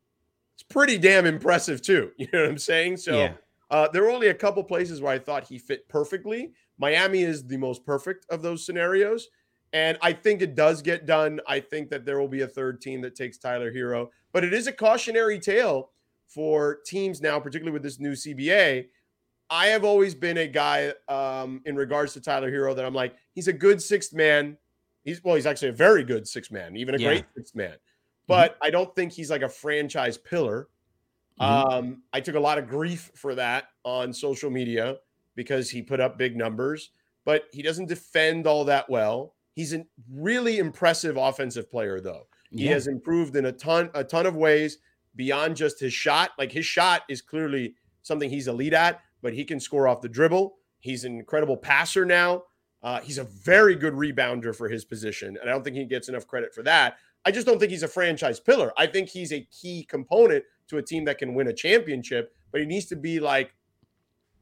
it's pretty damn impressive too. You know what I'm saying? So Yeah. uh, there were only a couple places where I thought he fit perfectly. Miami is the most perfect of those scenarios. And I think it does get done. I think that there will be a third team that takes Tyler Herro, but it is a cautionary tale for teams now, particularly with this new CBA. I have always been a guy um, in regards to Tyler Herro that I'm like, he's a good sixth man. He's well, he's actually a very good sixth man, even a Yeah. great sixth man. But I don't think he's like a franchise pillar. Mhm. Um, I took a lot of grief for that on social media because he put up big numbers, but he doesn't defend all that well. He's a really impressive offensive player, though. He Yeah. has improved in a ton, a ton of ways beyond just his shot. Like his shot is clearly something he's elite at, but he can score off the dribble. He's an incredible passer now. Uh, he's a very good rebounder for his position, and I don't think he gets enough credit for that. I just don't think he's a franchise pillar. I think he's a key component to a team that can win a championship, but he needs to be like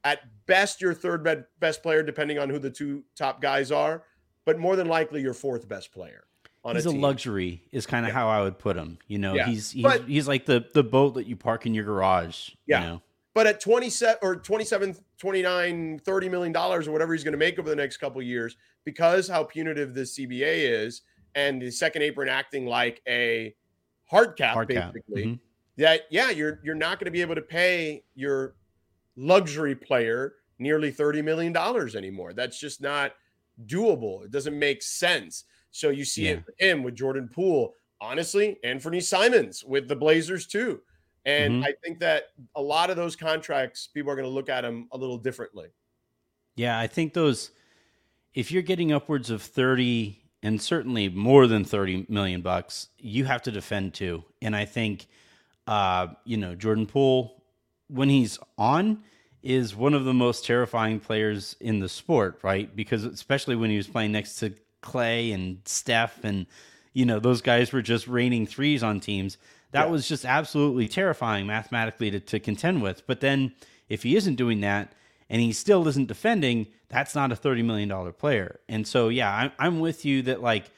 at best your third best player, depending on who the two top guys are, but more than likely your fourth best player on he's a a, luxury is kind of Yeah. how I would put him. You know, Yeah. he's he's, But- he's like the the boat that you park in your garage. Yeah. You know? But at 27 or 27, 29, 30 million dollars or whatever he's going to make over the next couple years, because how punitive this CBA is and the second apron acting like a hard cap, Hard cap. basically, Mhm. that yeah, you're you're not going to be able to pay your luxury player nearly 30 million dollars anymore. That's just not doable. It doesn't make sense. So you see Yeah. it with him with Jordan Poole, honestly, Anthony Simons with the Blazers too. And Mhm. I think that a lot of those contracts, people are going to look at them a little differently. Yeah, I think those if you're getting upwards of 30 and certainly more than 30 million bucks, you have to defend too. And I think uh, you know, Jordan Poole when he's on is one of the most terrifying players in the sport, right? Because especially when he was playing next to Clay and Steph and you know, those guys were just raining threes on teams. That Yeah. was just absolutely terrifying mathematically to, to contend with. But then if he isn't doing that and he still isn't defending, that's not a $30 million player. And so, yeah, I'm, I'm with you that like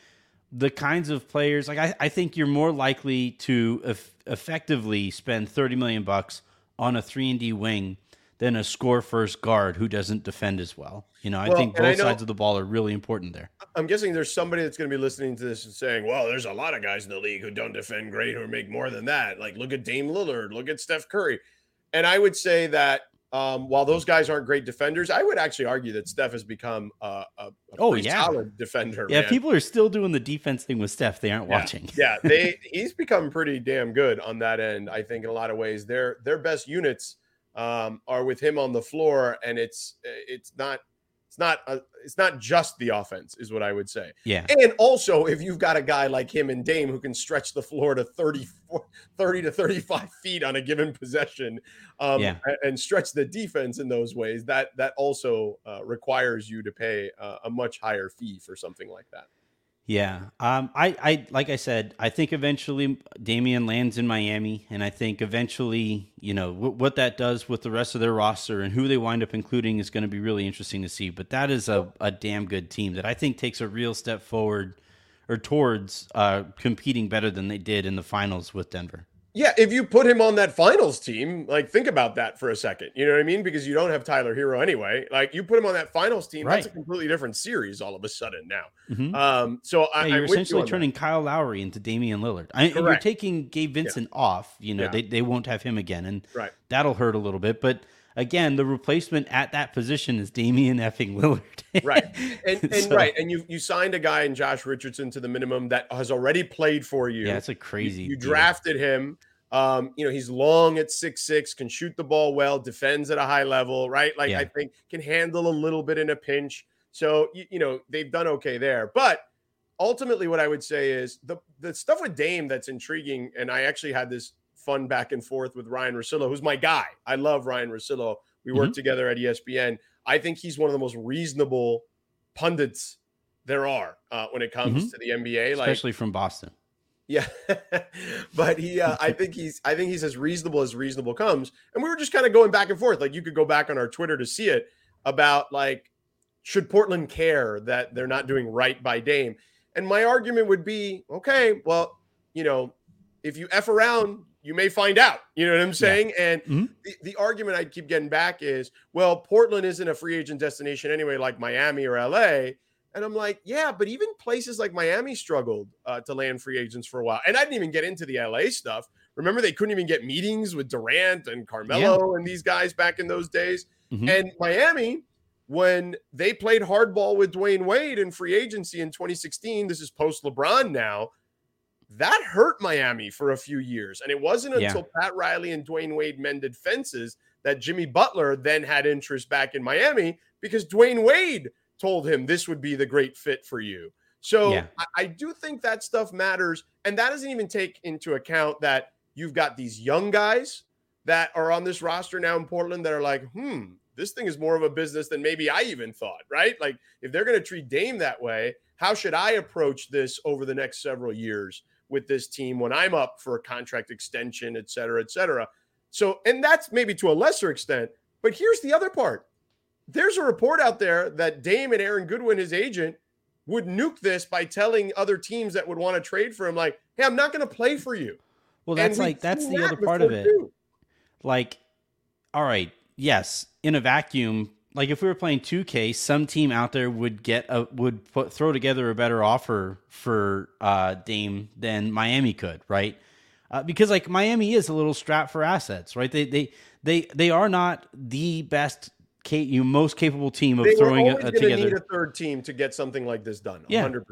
the kinds of players, like I, I think you're more likely to eff- effectively spend 30 million bucks on a three and D wing than a score first guard who doesn't defend as well. You know, I Well, think I both know- sides of the ball are really important there. I'm guessing there's somebody that's going to be listening to this and saying, well, there's a lot of guys in the league who don't defend great who make more than that. Like, look at Dame Lillard, look at Steph Curry. And I would say that um, while those guys aren't great defenders, I would actually argue that Steph has become a, a, a Oh, yeah. solid defender. Yeah, man. people are still doing the defense thing with Steph. They aren't Yeah. watching. yeah, they he's become pretty damn good on that end. I think in a lot of ways, their their best units um, are with him on the floor, and it's it's not it's not a, it's not just the offense, is what I would say. Yeah. And also, if you've got a guy like him and Dame who can stretch the floor to 30, 30 to 35 feet on a given possession um, Yeah. and stretch the defense in those ways, that that also uh, requires you to pay uh, a much higher fee for something like that. Yeah. Um, I, I, like I said, I think eventually Damian lands in Miami, and I think eventually, you know, w- what that does with the rest of their roster and who they wind up including is going to be really interesting to see. But that is a, a damn good team that I think takes a real step forward or towards uh, competing better than they did in the finals with Denver. Yeah, if you put him on that finals team, like think about that for a second. You know what I mean? Because you don't have Tyler Herro anyway. Like you put him on that finals team, that's a completely different series all of a sudden now. Mhm. Um, so I, Yeah, I'm you're with you essentially that. turning Kyle Lowry into Damian Lillard. I, and you're taking Gabe Vincent off. You know, Yeah. they, they won't have him again, and Right. that'll hurt a little bit. But again, the replacement at that position is Damian effing Lillard. right and, and So- right and you you signed a guy in josh richardson to the minimum that has already played for you Yeah, it's a crazy. you, deal. drafted him Um, you know, he's long at six six, can shoot the ball well, defends at a high level, right? Like Yeah. I think can handle a little bit in a pinch. So you, you know they've done okay there. But ultimately, what I would say is the the stuff with Dame that's intriguing, and I actually had this fun back and forth with Ryan Rosillo, who's my guy. I love Ryan Rosillo. We work together at ESPN. I think he's one of the most reasonable pundits there are uh, when it comes to the NBA. Like especially from Boston. yeah, but he, uh, I think he's, I think he's as reasonable as reasonable comes. And we were just kind of going back and forth. Like you could go back on our Twitter to see it about like, should Portland care that they're not doing right by Dame? And my argument would be, okay, well, you know, if you f around, you may find out. You know what I'm saying? And Mhm. the, the argument I keep getting back is, well, Portland isn't a free agent destination anyway, like Miami or LA. And I'm like, yeah, but even places like Miami struggled uh, to land free agents for a while. And I didn't even get into the LA stuff. Remember, they couldn't even get meetings with Durant and Carmelo and these guys back in those days. Mhm. And Miami, when they played hardball with Dwyane Wade in free agency in 2016, this is post LeBron now. That hurt Miami for a few years. And it wasn't Yeah. until Pat Riley and Dwyane Wade mended fences that Jimmy Butler then had interest back in Miami because Dwyane Wade told him this would be the great fit for you. So Yeah. I, I do think that stuff matters. And that doesn't even take into account that you've got these young guys that are on this roster now in Portland that are like, hmm, this thing is more of a business than maybe I even thought, right? Like, if they're going to treat Dame that way, how should I approach this over the next several years with this team when I'm up for a contract extension, et cetera, et cetera? So, and that's maybe to a lesser extent. But here's the other part there's a report out there that Dame and Aaron Goodwin, his agent, would nuke this by telling other teams that would want to trade for him, like, hey, I'm not going to play for you. Well, that's we've like that's the that other part of it. too. Like, all right, yes, in a vacuum, like if we were playing 2K, some team out there would get a would put throw together a better offer for uh Dame than Miami could, right? Uh, because like Miami is a little strapped for assets, right? They they they they are not the best, ca- you most capable team of They throwing a, going to need a third team to get something like this done. Yeah. 100%.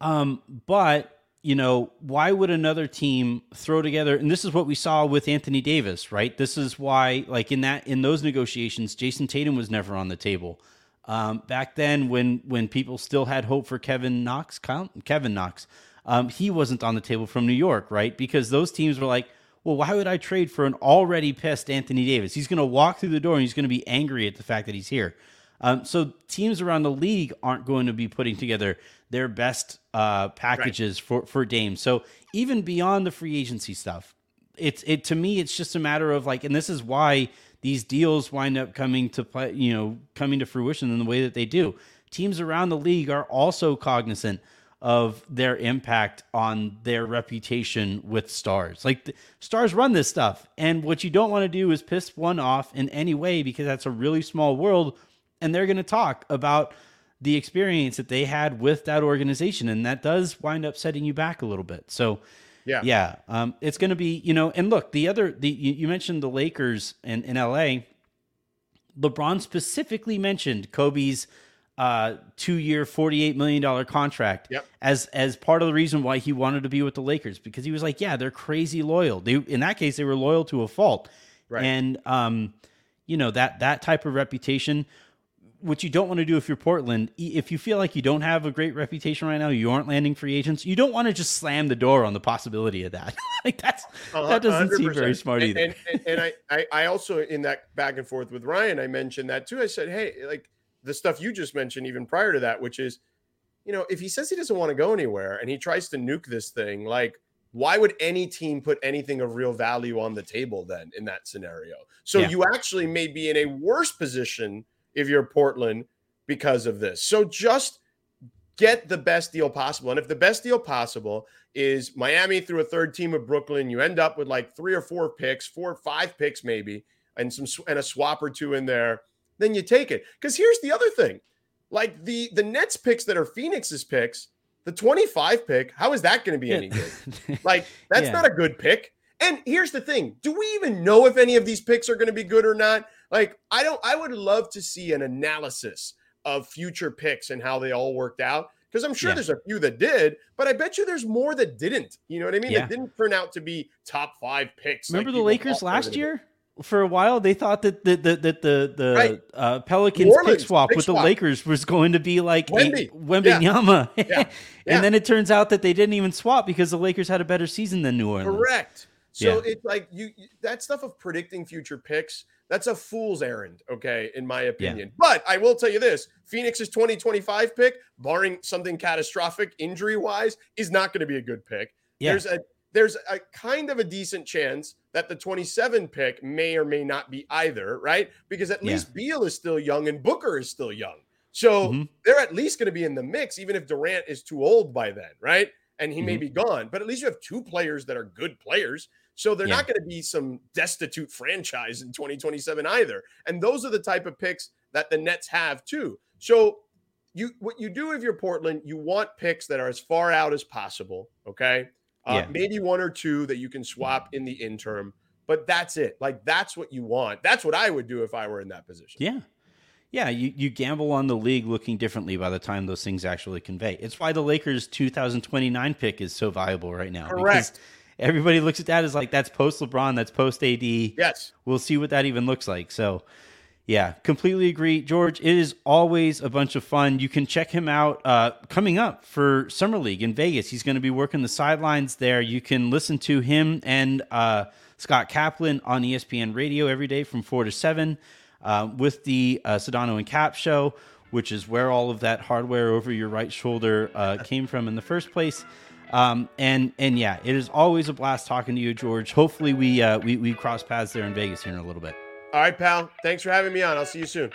Um, but you know, why would another team throw together? And this is what we saw with Anthony Davis, right? This is why, like in that in those negotiations, Jayson Tatum was never on the table. Um, back then, when when people still had hope for Kevin Knox, Kevin Knox, um, he wasn't on the table from New York, right? Because those teams were like, well, why would I trade for an already pissed Anthony Davis? He's going to walk through the door and he's going to be angry at the fact that he's here. Um, so teams around the league aren't going to be putting together their best uh, packages for for Dame. So even beyond the free agency stuff, it's it to me it's just a matter of like, and this is why these deals wind up coming to play, you know, coming to fruition in the way that they do. Teams around the league are also cognizant of their impact on their reputation with stars. Like the, stars run this stuff, and what you don't want to do is piss one off in any way because that's a really small world, and they're going to talk about the experience that they had with that organization, and that does wind up setting you back a little bit. So. Yeah. Yeah. Um, it's going to be, you know, and look, the other, the you, you mentioned the Lakers in, in LA. LeBron specifically mentioned Kobe's uh, two-year, forty-eight million dollar contract Yep. as as part of the reason why he wanted to be with the Lakers because he was like, yeah, they're crazy loyal. They in that case they were loyal to a fault, Right. and um, you know that that type of reputation. What you don't want to do if you're Portland, if you feel like you don't have a great reputation right now, you aren't landing free agents. You don't want to just slam the door on the possibility of that. like that's that doesn't seem 100%. very smart either. And, and, and I, I, I also in that back and forth with Ryan, I mentioned that too. I said, hey, like the stuff you just mentioned, even prior to that, which is, you know, if he says he doesn't want to go anywhere and he tries to nuke this thing, like, why would any team put anything of real value on the table then in that scenario? So Yeah. you actually may be in a worse position if you're Portland because of this. So just get the best deal possible. And if the best deal possible is Miami through a third team of Brooklyn, you end up with like three or four picks, four or five picks maybe, and some and a swap or two in there, then you take it. Because here's the other thing. Like the the Nets picks that are Phoenix's picks, the 25 pick, how is that going to be any good? Like that's Yeah. not a good pick. And here's the thing: Do we even know if any of these picks are going to be good or not? Like, I don't. I would love to see an analysis of future picks and how they all worked out Because I'm sure Yeah. there's a few that did, but I bet you there's more that didn't. You know what I mean? Yeah. That didn't turn out to be top five picks. like Remember the Lakers thought they were last year? For a while, they thought that the the the the, the Right. uh, Pelicans New pick swap pick with swap. the Lakers was going to be like Wemby. Wembanyama, Yeah. Yeah. and then it turns out that they didn't even swap because the Lakers had a better season than New Orleans. Correct. So it's like you- that stuff of predicting future picks. That's a fool's errand, okay, in my opinion. But I will tell you this: Phoenix's 2025 pick, barring something catastrophic injury wise, is not going to be a good pick. Yeah. There's a there's a kind of a decent chance that the 27 pick may or may not be either, right? Because at Yeah. least Beal is still young and Booker is still young. So Mhm. they're at least going to be in the mix, even if Durant is too old by then, right? And he may Mm-hmm. be gone, but at least you have two players that are good players. So they're Yeah. not going to be some destitute franchise in 2027 either. And those are the type of picks that the Nets have too. So you what you do if you're Portland, you want picks that are as far out as possible. Okay. Uh, Yeah. Maybe one or two that you can swap in the interim, but that's it. Like that's what you want. That's what I would do if I were in that position. Yeah. Yeah, you, you gamble on the league looking differently by the time those things actually convey. It's why the Lakers 2029 pick is so valuable right now. because Correct. Everybody looks at that as like that's post LeBron, that's post AD. Yes. We'll see what that even looks like. So, yeah, completely agree. George, it is always a bunch of fun. You can check him out uh, coming up for Summer League in Vegas. He's going to be working the sidelines there. You can listen to him and uh, Scott Kaplan on ESPN radio every day from 4 to 7 uh, with the uh, Sedano and Kap show, which is where all of that hardware over your right shoulder uh, came from in the first place. Um, and and yeah, it is always a blast talking to you, George. Hopefully we uh, we we cross paths there in Vegas here in a little bit. All right, pal. Thanks for having me on. I'll see you soon.